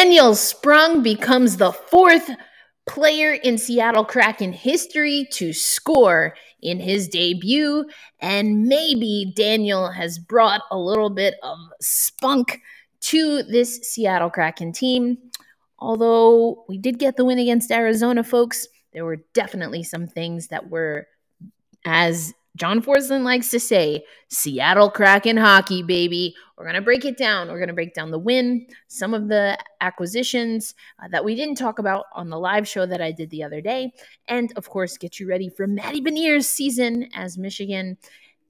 Daniel Sprong becomes the fourth player in Seattle Kraken history to score in his debut. And maybe Daniel has brought a little bit of spunk to this Seattle Kraken team. Although we did get the win against Arizona, folks, there were definitely some things that were as John Forslund likes to say, Seattle Kraken hockey, baby. We're going to break it down. We're going to break down the win, some of the acquisitions uh, that we didn't talk about on the live show that I did the other day. And of course, get you ready for Matty Beniers' season as Michigan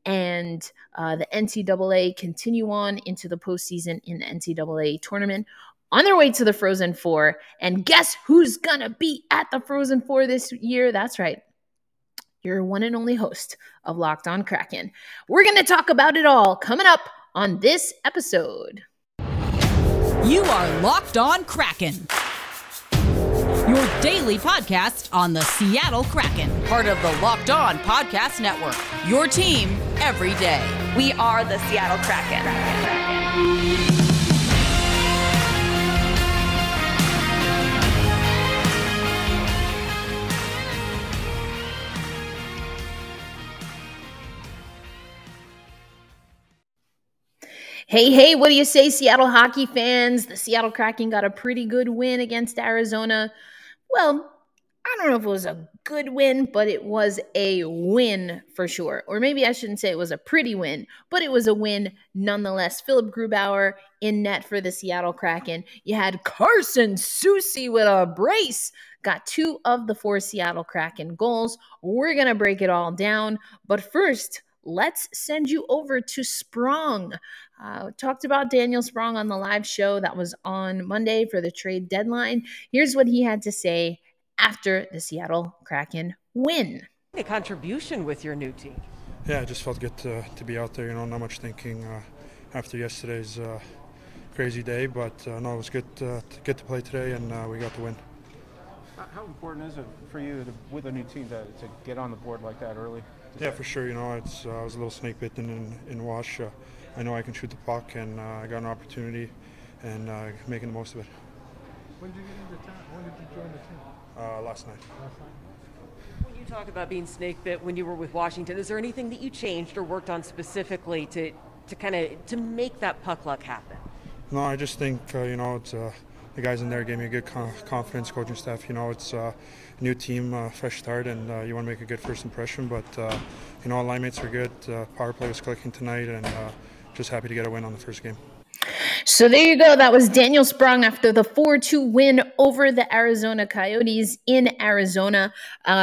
and uh, the NCAA continue on into the postseason in the NCAA tournament on their way to the Frozen Four. And guess who's going to be at the Frozen Four this year? That's right your one and only host of Locked On Kraken. We're going to talk about it all coming up on this episode. You are Locked On Kraken. Your daily podcast on the Seattle Kraken, part of the Locked On Podcast Network. Your team every day. We are the Seattle Kraken. Kraken. Hey, hey, what do you say, Seattle hockey fans? The Seattle Kraken got a pretty good win against Arizona. Well, I don't know if it was a good win, but it was a win for sure. Or maybe I shouldn't say it was a pretty win, but it was a win nonetheless. Philip Grubauer in net for the Seattle Kraken. You had Carson Soucy with a brace. Got two of the four Seattle Kraken goals. We're going to break it all down. But first, let's send you over to Sprong. Uh, talked about Daniel Sprong on the live show that was on Monday for the trade deadline. Here's what he had to say after the Seattle Kraken win. A contribution with your new team. Yeah, I just felt good to, to be out there. You know, not much thinking uh, after yesterday's uh, crazy day, but uh, no, it was good to get to play today, and uh, we got the win. How important is it for you to, with a new team to, to get on the board like that early? Yeah, for sure. You know, it's uh, I was a little snake bitten in, in Wash. Uh, I know I can shoot the puck, and uh, I got an opportunity, and uh, making the most of it. When did you get into town? When did you join the team? Uh, last night. Last night. When you talk about being snake bit when you were with Washington, is there anything that you changed or worked on specifically to to kind of to make that puck luck happen? No, I just think uh, you know it's the guys in there gave me a good confidence, coaching staff. You know, it's uh, a new team, uh, fresh start, and uh, you want to make a good first impression. But uh, you know, mates are good. Uh, power play was clicking tonight, and uh, just happy to get a win on the first game. So there you go. That was Daniel Sprong after the 4 2 win over the Arizona Coyotes in Arizona.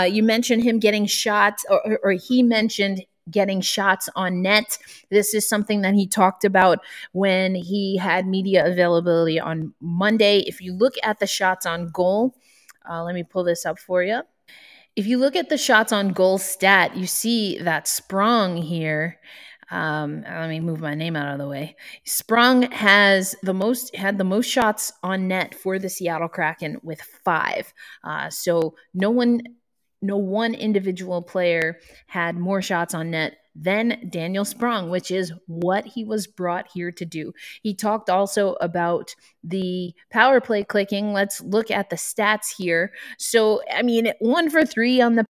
you mentioned him getting shots, or, or he mentioned getting shots on net. This is something that he talked about when he had media availability on Monday. If you look at the shots on goal, uh, let me pull this up for you. If you look at the shots on goal stat, you see that Sprong here. Um, let me move my name out of the way. Sprong has the most had the most shots on net for the Seattle Kraken with five. Uh, so no one no one individual player had more shots on net than Daniel Sprong, which is what he was brought here to do. He talked also about the power play clicking. Let's look at the stats here. So, I mean, one for three on the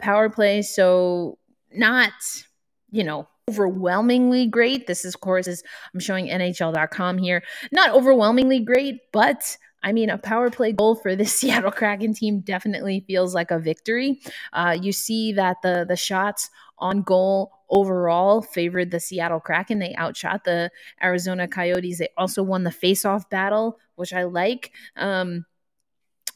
power play. So, not, you know, overwhelmingly great. This is, of course, is I'm showing NHL.com here. Not overwhelmingly great, but I mean, a power play goal for this Seattle Kraken team definitely feels like a victory. Uh, you see that the the shots on goal overall favored the Seattle Kraken. They outshot the Arizona Coyotes. They also won the faceoff battle, which I like. Um,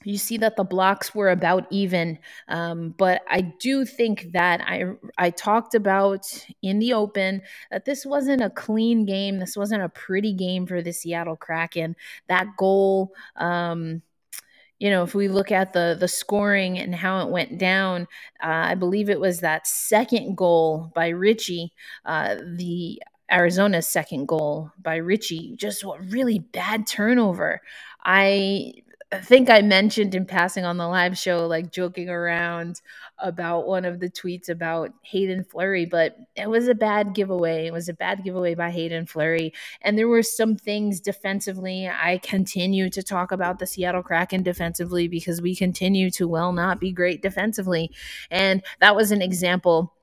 you see that the blocks were about even um, but i do think that i i talked about in the open that this wasn't a clean game this wasn't a pretty game for the seattle kraken that goal um, you know if we look at the the scoring and how it went down uh, i believe it was that second goal by ritchie uh, the Arizona's second goal by Ritchie, just a really bad turnover. I think I mentioned in passing on the live show, like joking around about one of the tweets about Hayden Fleury, but it was a bad giveaway. It was a bad giveaway by Hayden Fleury. And there were some things defensively. I continue to talk about the Seattle Kraken defensively because we continue to well not be great defensively. And that was an example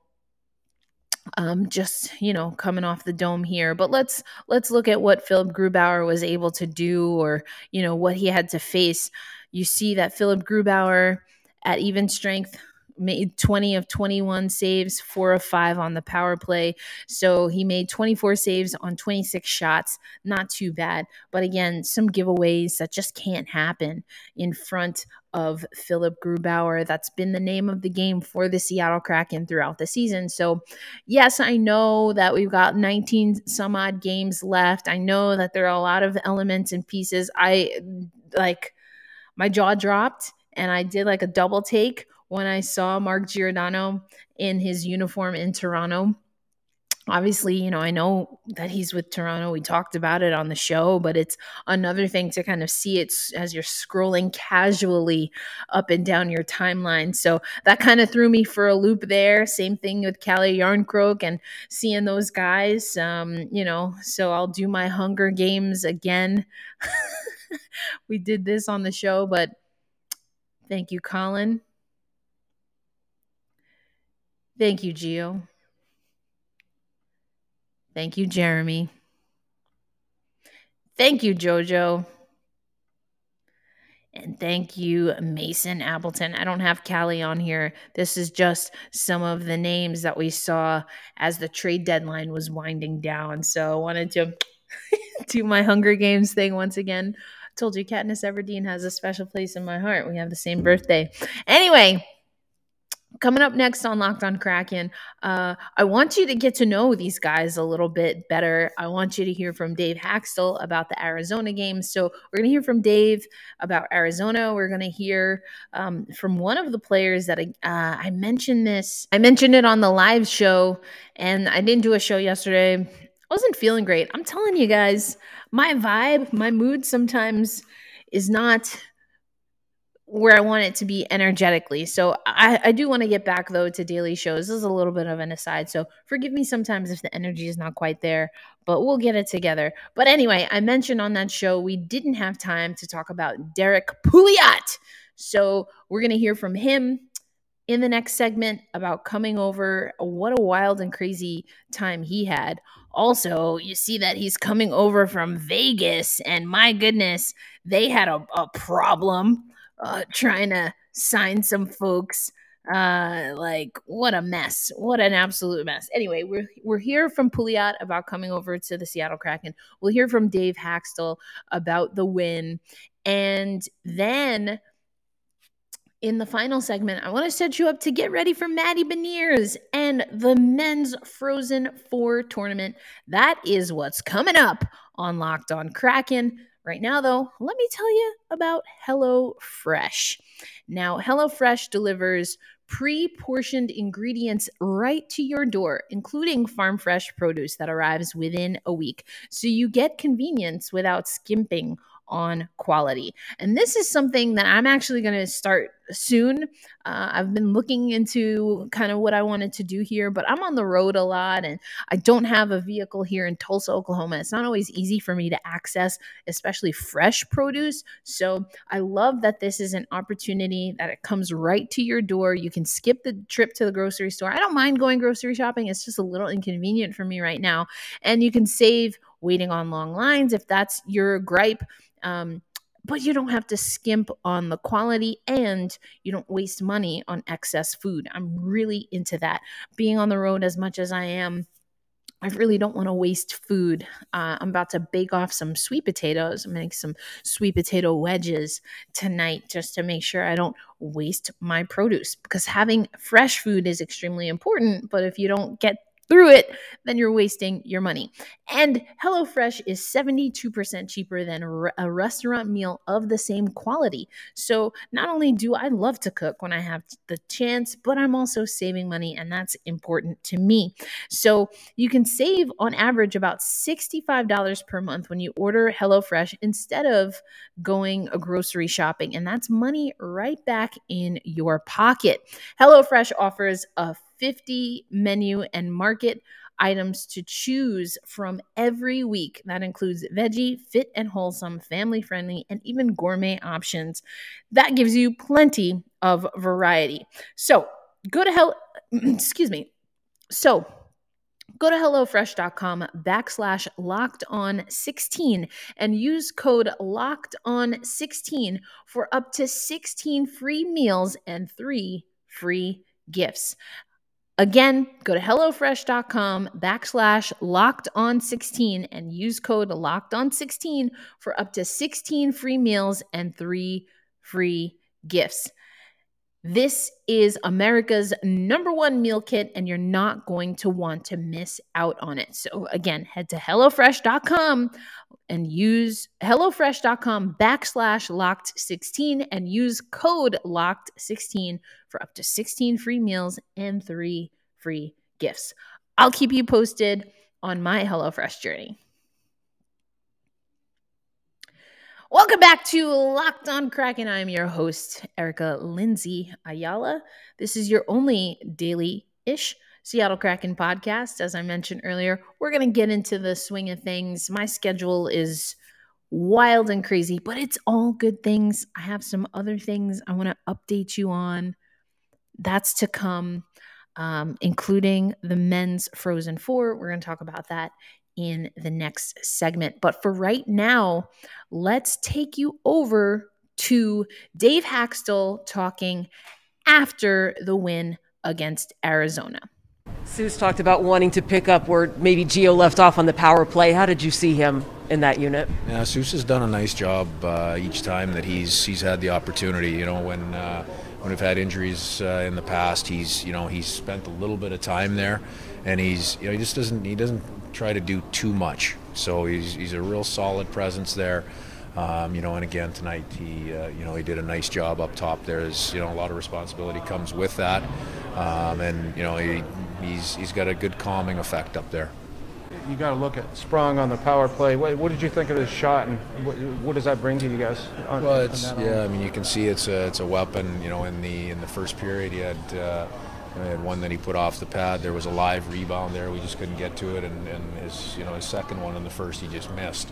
um, just you know coming off the dome here. But let's let's look at what philip grubauer was able to do or you know what he had to face. You see that philip grubauer at even strength made 20 of 21 saves, four of five on the power play. So he made 24 saves on 26 shots. Not too bad. But again, some giveaways that just can't happen in front of Philip Grubauer. That's been the name of the game for the Seattle Kraken throughout the season. So, yes, I know that we've got 19 some odd games left. I know that there are a lot of elements and pieces. I like my jaw dropped and I did like a double take when I saw Mark Giordano in his uniform in Toronto. Obviously, you know, I know that he's with Toronto. We talked about it on the show, but it's another thing to kind of see it as you're scrolling casually up and down your timeline. So that kind of threw me for a loop there. Same thing with Calle Jarnkrok and seeing those guys. Um, you know, so I'll do my Hunger Games again. we did this on the show, but thank you, Colin. Thank you, Geo. Thank you, Jeremy. Thank you, Jojo. And thank you, Mason Appleton. I don't have Calle on here. This is just some of the names that we saw as the trade deadline was winding down. So I wanted to do my Hunger Games thing once again. I told you Katniss Everdeen has a special place in my heart. We have the same birthday. Anyway, Coming up next on Locked on Kraken, uh, I want you to get to know these guys a little bit better. I want you to hear from Dave Hakstol about the Arizona game. So, we're going to hear from Dave about Arizona. We're going to hear um, from one of the players that I, uh, I mentioned this. I mentioned it on the live show, and I didn't do a show yesterday. I wasn't feeling great. I'm telling you guys, my vibe, my mood sometimes is not where I want it to be energetically. So I, I do want to get back though to daily shows. This is a little bit of an aside. So forgive me sometimes if the energy is not quite there, but we'll get it together. But anyway, I mentioned on that show we didn't have time to talk about Derrick Pouliot. So we're to hear from him in the next segment about coming over. What a wild and crazy time he had. Also, you see that he's coming over from Vegas, and my goodness, they had a, a problem uh, trying to sign some folks. Uh, like what a mess! What an absolute mess. Anyway, we're we're here from Pouliot about coming over to the Seattle Kraken. We'll hear from Dave Hakstol about the win, and then in the final segment, I want to set you up to get ready for Matty Beniers and the men's Frozen Four tournament. That is what's coming up on Locked On Kraken. Right now, though, let me tell you about HelloFresh. Now, HelloFresh delivers pre portioned ingredients right to your door, including farm fresh produce that arrives within a week. So you get convenience without skimping on quality. And this is something that I'm actually going to start soon. Uh, I've been looking into kind of what I wanted to do here, but I'm on the road a lot and I don't have a vehicle here in Tulsa, Oklahoma. It's not always easy for me to access, especially fresh produce. So I love that this is an opportunity that it comes right to your door. You can skip the trip to the grocery store. I don't mind going grocery shopping, it's just a little inconvenient for me right now. And you can save waiting on long lines if that's your gripe. Um, but you don't have to skimp on the quality and you don't waste money on excess food. I'm really into that. Being on the road as much as I am, I really don't want to waste food. Uh, I'm about to bake off some sweet potatoes, make some sweet potato wedges tonight just to make sure I don't waste my produce because having fresh food is extremely important. But if you don't get through it, then you're wasting your money. And HelloFresh is 72% cheaper than a restaurant meal of the same quality. So not only do I love to cook when I have the chance, but I'm also saving money, and that's important to me. So you can save on average about $65 per month when you order HelloFresh instead of going grocery shopping. And that's money right back in your pocket. HelloFresh offers a 50 menu and market items to choose from every week. That includes veggie, fit and wholesome, family friendly, and even gourmet options. That gives you plenty of variety. So go to hell, excuse me. So go to HelloFresh.com backslash locked on 16 and use code locked on 16 for up to 16 free meals and three free gifts. Again, go to HelloFresh.com backslash locked on 16 and use code locked on 16 for up to 16 free meals and three free gifts. This is America's number one meal kit, and you're not going to want to miss out on it. So, again, head to HelloFresh.com and use HelloFresh.com backslash locked 16 and use code locked 16 for up to 16 free meals and three free gifts. I'll keep you posted on my HelloFresh journey. Welcome back to Locked on Kraken. I'm your host, Erica Lindsay Ayala. This is your only daily ish Seattle Kraken podcast. As I mentioned earlier, we're going to get into the swing of things. My schedule is wild and crazy, but it's all good things. I have some other things I want to update you on. That's to come, um, including the men's Frozen Four. We're going to talk about that in the next segment. But for right now, let's take you over to Dave Hakstol talking after the win against Arizona. Seuss talked about wanting to pick up where maybe Geo left off on the power play. How did you see him in that unit? Yeah, Seuss has done a nice job uh, each time that he's he's had the opportunity. You know, when uh, when we've had injuries uh, in the past, he's you know he's spent a little bit of time there, and he's you know he just doesn't he doesn't try to do too much. So he's, he's a real solid presence there. Um, you know, and again tonight he, uh, you know, he did a nice job up top. There's, you know, a lot of responsibility comes with that, um, and you know, he, he's he's got a good calming effect up there. You got to look at Sprong on the power play. What, what, did you think of his shot, and what, what, does that bring to you guys? On, well, it's yeah. I mean, you can see it's a it's a weapon. You know, in the in the first period, he had. Uh, Had one that he put off the pad. There was a live rebound there. We just couldn't get to it, and, and his you know his second one in the first he just missed.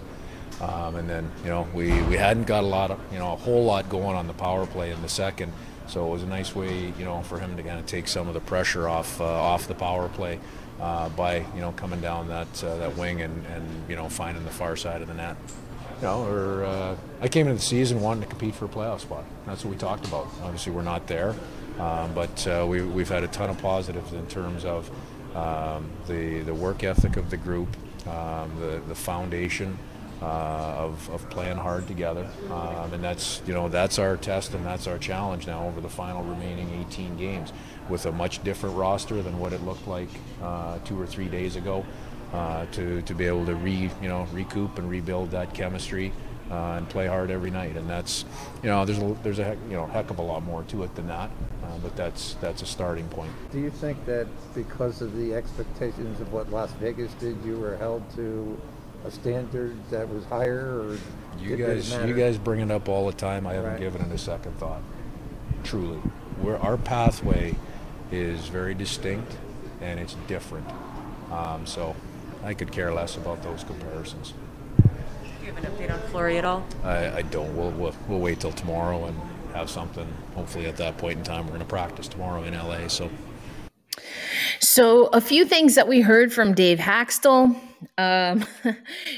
Um, and then you know we, we hadn't got a lot of you know a whole lot going on the power play in the second, so it was a nice way you know for him to kind of take some of the pressure off uh, off the power play uh, by you know coming down that uh, that wing and, and you know finding the far side of the net. You know, or uh, I came into the season wanting to compete for a playoff spot. That's what we talked about. Obviously, we're not there. Um, but uh, we, we've had a ton of positives in terms of um, the, the work ethic of the group, um, the, the foundation uh, of, of playing hard together. Um, and that's, you know, that's our test and that's our challenge now over the final remaining 18 games with a much different roster than what it looked like uh, two or three days ago. Uh, to, to be able to re, you know, recoup and rebuild that chemistry uh, and play hard every night. And that's, you know, there's a, there's a heck, you know heck of a lot more to it than that, but that's that's a starting point. Do you think that because of the expectations of what Las Vegas did, you were held to a standard that was higher, or you guys you guys bring it up all the time. I haven't right. given it a second thought. Truly, where our pathway is very distinct and it's different. Um, so I could care less about those comparisons You have an update on Fleury at all? I, I don't. We'll, we'll, we'll wait till tomorrow and have something. Hopefully, at that point in time, we're going to practice tomorrow in LA. So. So, a few things that we heard from Dave Hakstol. Um,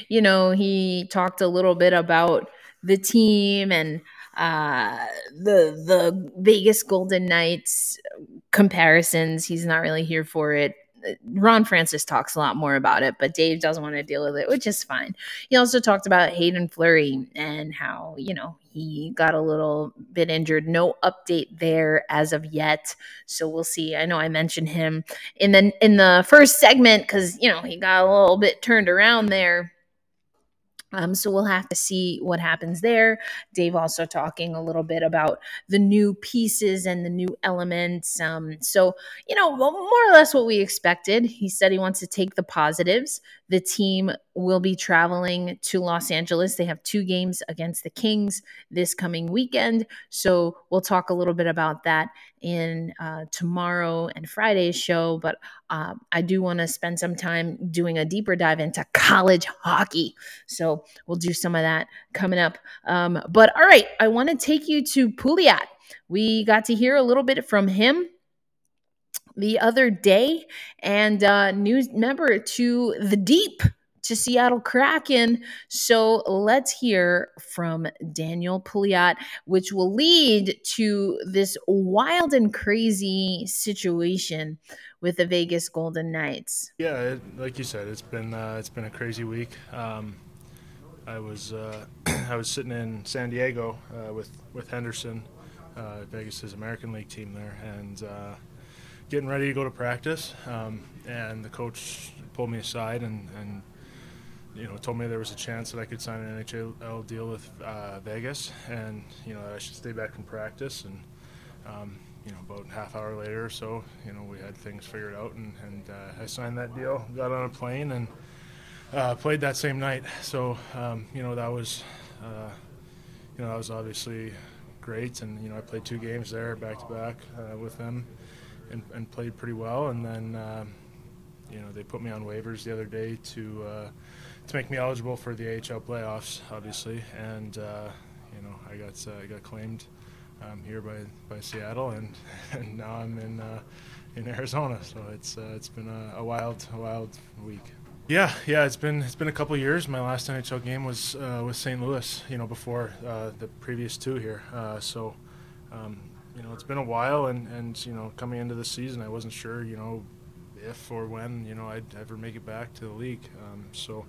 you know, he talked a little bit about the team and uh, the the Vegas Golden Knights comparisons. He's not really here for it. Ron Francis talks a lot more about it, but Dave doesn't want to deal with it, which is fine. He also talked about Hayden Fleury and how, you know, he got a little bit injured. No update there as of yet. So we'll see. I know I mentioned him in the in the first segment because you know he got a little bit turned around there um, so we'll have to see what happens there. Dave also talking a little bit about the new pieces and the new elements. Um, so, you know, more or less what we expected. He said he wants to take the positives. The team will be traveling to Los Angeles. They have two games against the Kings this coming weekend. So we'll talk a little bit about that in uh, tomorrow and Friday's show. But uh, I do want to spend some time doing a deeper dive into college hockey. So we'll do some of that coming up. Um, but all right, I want to take you to Pouliot. We got to hear a little bit from him the other day and uh, news member to the deep to Seattle Kraken. So let's hear from Daniel Pouliot, which will lead to this wild and crazy situation with the Vegas Golden Knights. Yeah, it, like you said, it's been uh, it's been a crazy week. Um, I was uh, I was sitting in San Diego uh, with with Henderson, uh, Vegas's American League team there, and uh, getting ready to go to practice. Um, and the coach pulled me aside and, and you know, told me there was a chance that I could sign an NHL deal with uh, Vegas, and you know I should stay back from practice. And um, you know, about half hour later or so, you know, we had things figured out, and, and uh, I signed that deal, got on a plane, and uh, played that same night. So um, you know, that was uh, you know that was obviously great, and you know I played two games there back to back uh, with them, and, and, played pretty well, and then. Um, you know, they put me on waivers the other day to uh, to make me eligible for the AHL playoffs, obviously. And uh, you know, I got I got claimed um, here by, by Seattle, and, and now I'm in uh, in Arizona. So it's uh, it's been a, a, wild a wild week. Yeah, yeah, it's been it's been a couple years. My last NHL game was uh, with St. Louis. You know, before uh, the previous two here. so. Um, you know, it's been a while, and, and you know, coming into the season, I wasn't sure, you know, if or when you know I'd ever make it back to the league. Um, so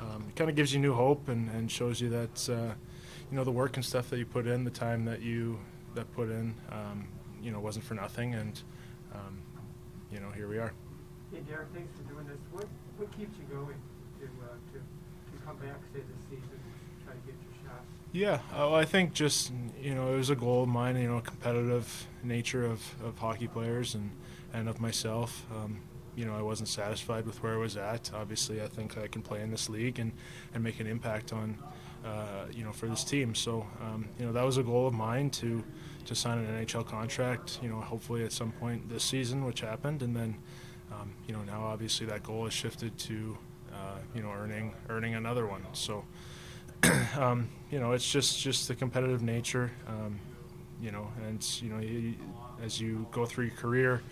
um, it kind of gives you new hope and, and shows you that uh, you know the work and stuff that you put in, the time that you that put in, um, you know, wasn't for nothing, and um, you know here we are. Hey Derrick, thanks for doing this. What what keeps you going to uh, to, to come back say this season and try to get your shot? Yeah, uh, I think just you know it was a goal of mine. You know, competitive nature of, of hockey players and and of myself. Um, you know, I wasn't satisfied with where I was at. Obviously, I think I can play in this league and, and make an impact on, uh, you know, for this team. So, um, you know, that was a goal of mine to to sign an NHL contract. You know, hopefully at some point this season, which happened, and then, um, you know, now obviously that goal has shifted to, uh, you know, earning earning another one. So, um, you know, it's just just the competitive nature. Um, you know, and you know, as you go through your career.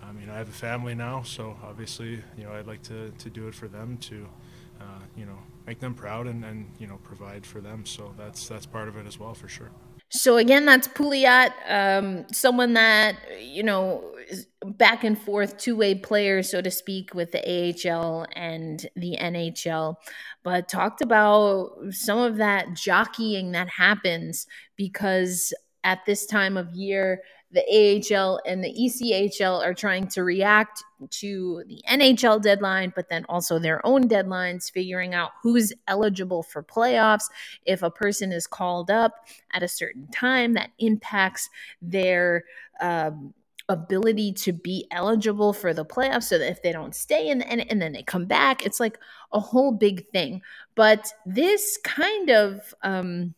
I mean, I have a family now, so obviously, you know, I'd like to, to do it for them to, uh, you know, make them proud and, and, you know, provide for them. So that's that's part of it as well, for sure. So again, that's Pouliot, um, someone that you know is back and forth two way player, so to speak, with the AHL and the NHL, but talked about some of that jockeying that happens because at this time of year the AHL and the ECHL are trying to react to the NHL deadline, but then also their own deadlines, figuring out who's eligible for playoffs. If a person is called up at a certain time, that impacts their um, ability to be eligible for the playoffs so that if they don't stay and, and, and then they come back, it's like a whole big thing. But this kind of um,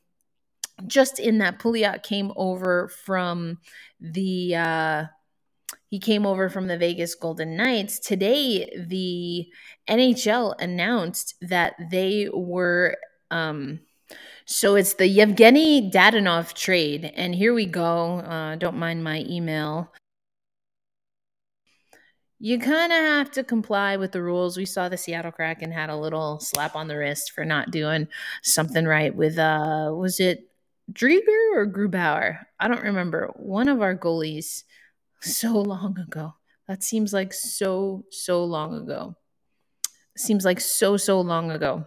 just in that Pouliot came over from the uh, he came over from the Vegas Golden Knights. Today, the NHL announced that they were um, so it's the Yevgeny Dadonov trade, and here we go. Uh, don't mind my email. You kind of have to comply with the rules. We saw the Seattle Kraken had a little slap on the wrist for not doing something right with uh was it Driedger or Grubauer? I don't remember. One of our goalies so long ago. That seems like so, so long ago. Seems like so, so long ago.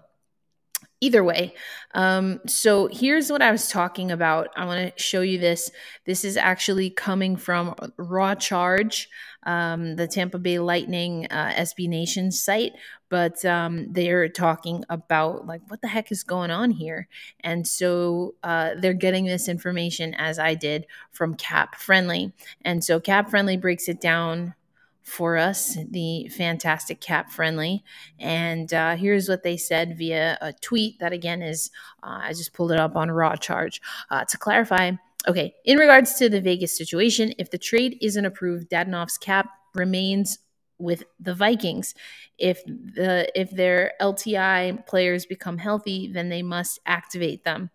Either way, um, so here's what I was talking about. I want to show you this. This is actually coming from Raw Charge, um, the Tampa Bay Lightning uh, SB Nation site, but um, they're talking about like what the heck is going on here, and so uh, they're getting this information as I did from Cap Friendly, and so Cap Friendly breaks it down for us, the fantastic Cap Friendly. And uh, here's what they said via a tweet that, again, is uh, I just pulled it up on Raw Charge. Uh, to clarify, okay, in regards to the Vegas situation, if the trade isn't approved, Dadonov's cap remains with the Vikings. If the if their LTI players become healthy, then they must activate them.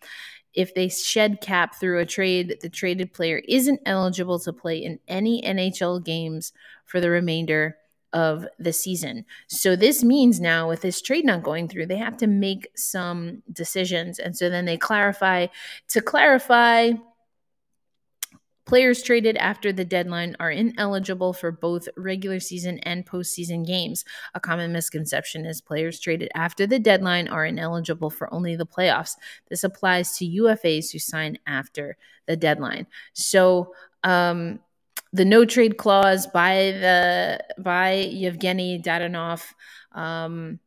If they shed cap through a trade, the traded player isn't eligible to play in any NHL games for the remainder of the season. So this means now with this trade not going through, they have to make some decisions. And so then they clarify to clarify Players traded after the deadline are ineligible for both regular season and postseason games. A common misconception is players traded after the deadline are ineligible for only the playoffs. This applies to UFAs who sign after the deadline. So, um, the no trade clause by the by Yevgeny Dadonov, um,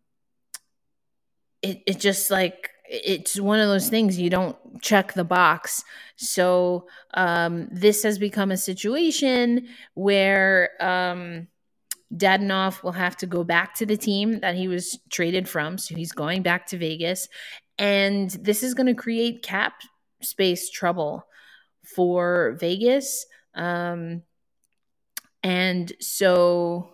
it it just like it's one of those things you don't check the box. So um, this has become a situation where um, Dadonov will have to go back to the team that he was traded from. So he's going back to Vegas. And this is going to create cap space trouble for Vegas. Um, and so,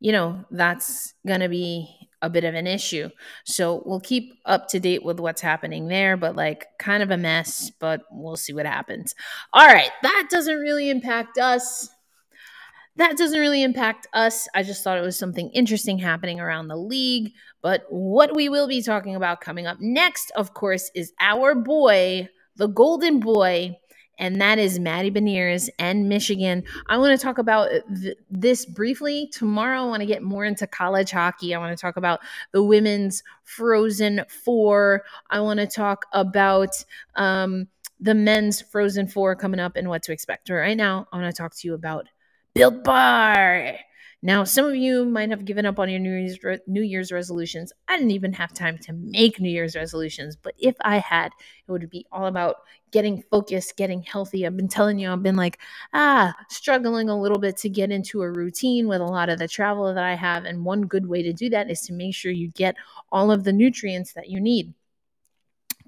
you know, that's going to be a bit of an issue. So we'll keep up to date with what's happening there, but like kind of a mess, but we'll see what happens. All right, that doesn't really impact us. That doesn't really impact us. I just thought it was something interesting happening around the league. But what we will be talking about coming up next, of course, is our boy, the Golden Boy, and that is Matty Beniers and Michigan. I want to talk about th- this briefly. Tomorrow, I want to get more into college hockey. I want to talk about the women's Frozen Four. I want to talk about um, the men's Frozen Four coming up and what to expect. But right now, I want to talk to you about Built Bar. Now, some of you might have given up on your New Year's re- New Year's resolutions. I didn't even have time to make New Year's resolutions, but if I had, it would be all about getting focused, getting healthy. I've been telling you, I've been like, ah, struggling a little bit to get into a routine with a lot of the travel that I have, and one good way to do that is to make sure you get all of the nutrients that you need.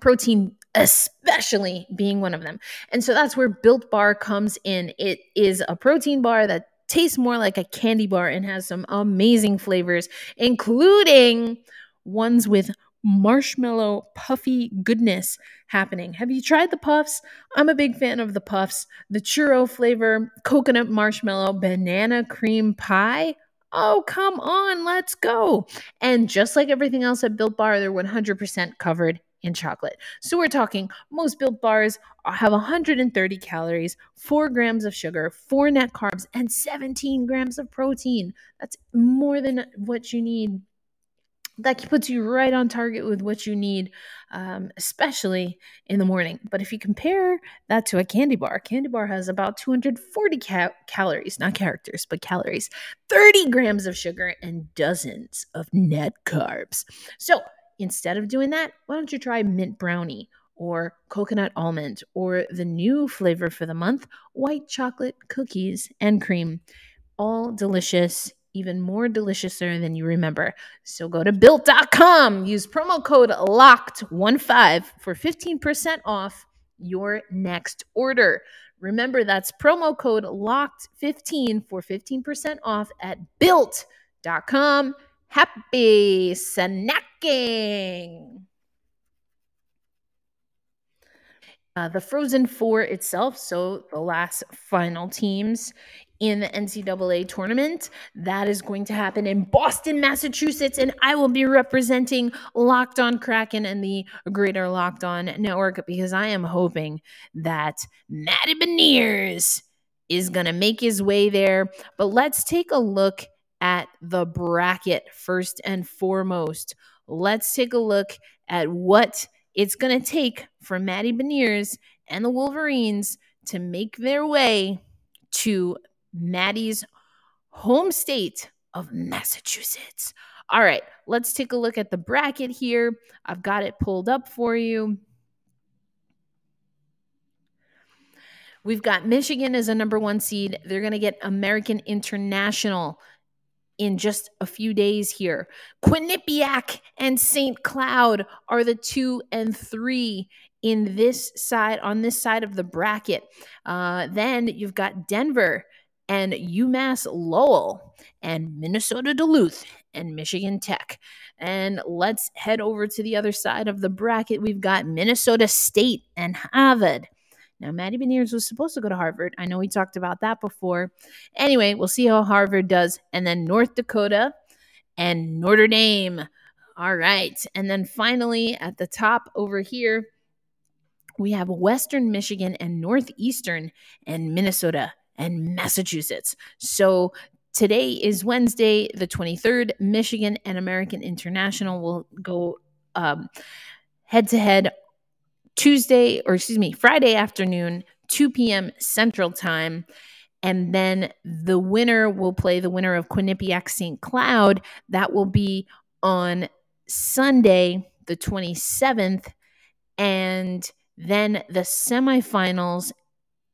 Protein especially being one of them. And so that's where Built Bar comes in. It is a protein bar that tastes more like a candy bar and has some amazing flavors, including ones with marshmallow puffy goodness happening. Have you tried the puffs? I'm a big fan of the puffs. The churro flavor, coconut marshmallow, banana cream pie. Oh, come on, let's go. And just like everything else at Built Bar, they're 100% covered in chocolate. So we're talking most built bars have 130 calories, 4 grams of sugar, 4 net carbs, and 17 grams of protein. That's more than what you need. That puts you right on target with what you need, um, especially in the morning. But if you compare that to a candy bar, a candy bar has about 240 ca- calories, not characters, but calories, 30 grams of sugar, and dozens of net carbs. So Instead of doing that, why don't you try mint brownie or coconut almond or the new flavor for the month, white chocolate cookies and cream. All delicious, even more deliciouser than you remember. So go to built.com, use promo code LOCKED15 for 15% off your next order. Remember, that's promo code LOCKED15 for 15% off at built.com. Happy Uh, the Frozen Four itself, so the last final teams in the NCAA tournament, that is going to happen in Boston, Massachusetts, and I will be representing Locked On Kraken and the Greater Locked On Network because I am hoping that Matty Beniers is going to make his way there. But let's take a look at the bracket first and foremost. Let's take a look at what it's going to take for Matty Beniers and the Wolverines to make their way to Matty's home state of Massachusetts. All right, let's take a look at the bracket here. I've got it pulled up for you. We've got Michigan as a number one seed. They're going to get American International in just a few days here. Quinnipiac and St. Cloud are the two and three in this side on this side of the bracket. Uh, then you've got Denver and UMass Lowell and Minnesota Duluth and Michigan Tech. And let's head over to the other side of the bracket. We've got Minnesota State and Harvard. Now, Matty Beniers was supposed to go to Harvard. I know we talked about that before. Anyway, we'll see how Harvard does. And then North Dakota and Notre Dame. All right. And then finally, at the top over here, we have Western Michigan and Northeastern and Minnesota and Massachusetts. So today is Wednesday, the 23rd. Michigan and American International will go head to head Tuesday, or excuse me, Friday afternoon, 2 p.m. Central Time. And then the winner will play the winner of Quinnipiac St. Cloud. That will be on Sunday, the 27th. And then the semifinals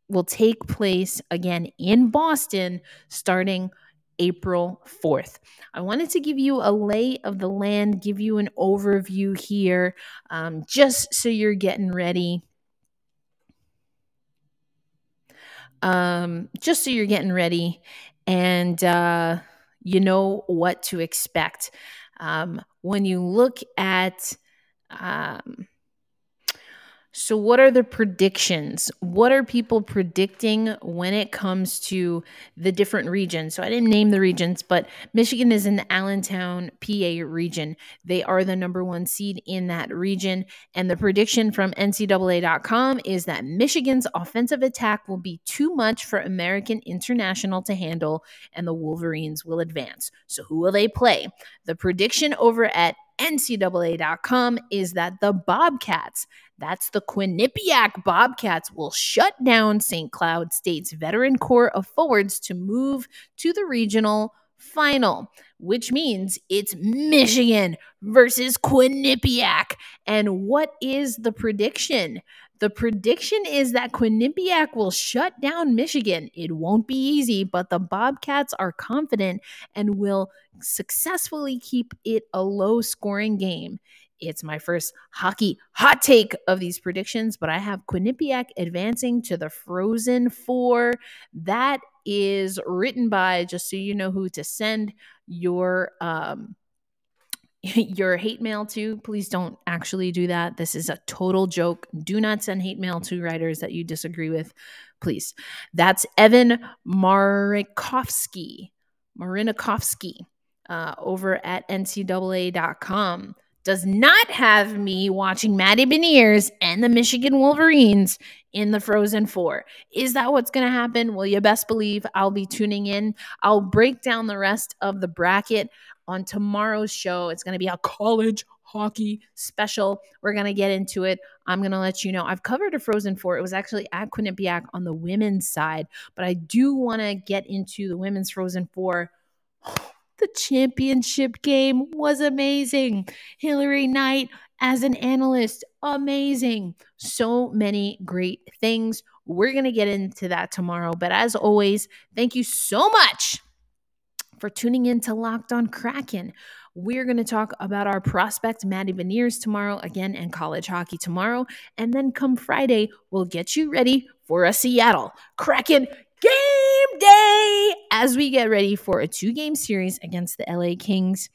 will take place again in Boston starting April 4th. I wanted to give you a lay of the land, give you an overview here, um, just so you're getting ready. Um, just so you're getting ready and uh, you know what to expect. Um, when you look at um, so, what are the predictions? What are people predicting when it comes to the different regions? So, I didn't name the regions, but Michigan is in the Allentown, PA region. They are the number one seed in that region. And the prediction from NCAA.com is that Michigan's offensive attack will be too much for American International to handle, and the Wolverines will advance. So, who will they play? The prediction over at NCAA.com is that the Bobcats, that's the Quinnipiac Bobcats, will shut down St. Cloud State's veteran core of forwards to move to the regional final, which means it's Michigan versus Quinnipiac. And what is the prediction? The prediction is that Quinnipiac will shut down Michigan. It won't be easy, but the Bobcats are confident and will successfully keep it a low scoring game. It's my first hockey hot take of these predictions, but I have Quinnipiac advancing to the Frozen Four. That is written by, just so you know who to send your um, your hate mail to. Please don't actually do that. This is a total joke. Do not send hate mail to writers that you disagree with, please. That's Evan Marikovsky. Marinikovsky uh, over at NCAA.com does not have me watching Matty Beniers and the Michigan Wolverines in the Frozen Four. Is that what's going to happen? Well, you best believe I'll be tuning in. I'll break down the rest of the bracket on tomorrow's show. It's going to be a college hockey special. We're going to get into it. I'm going to let you know. I've covered a Frozen Four. It was actually at Quinnipiac on the women's side, but I do want to get into the women's Frozen Four the championship game was amazing. Hilary Knight as an analyst, amazing. So many great things. We're going to get into that tomorrow. But as always, thank you so much for tuning in to Locked on Kraken. We're going to talk about our prospect, Matty Beniers, tomorrow again, and college hockey tomorrow. And then come Friday, we'll get you ready for a Seattle Kraken game day as we get ready for a two game series against the LA Kings.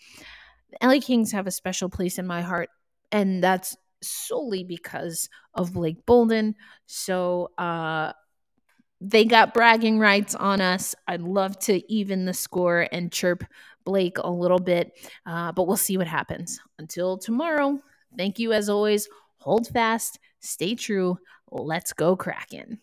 The LA Kings have a special place in my heart, and that's solely because of Blake Bolden. So, uh, they got bragging rights on us. I'd love to even the score and chirp Blake a little bit, uh, but we'll see what happens. Until tomorrow, thank you as always. Hold fast, stay true. Let's go, Kraken.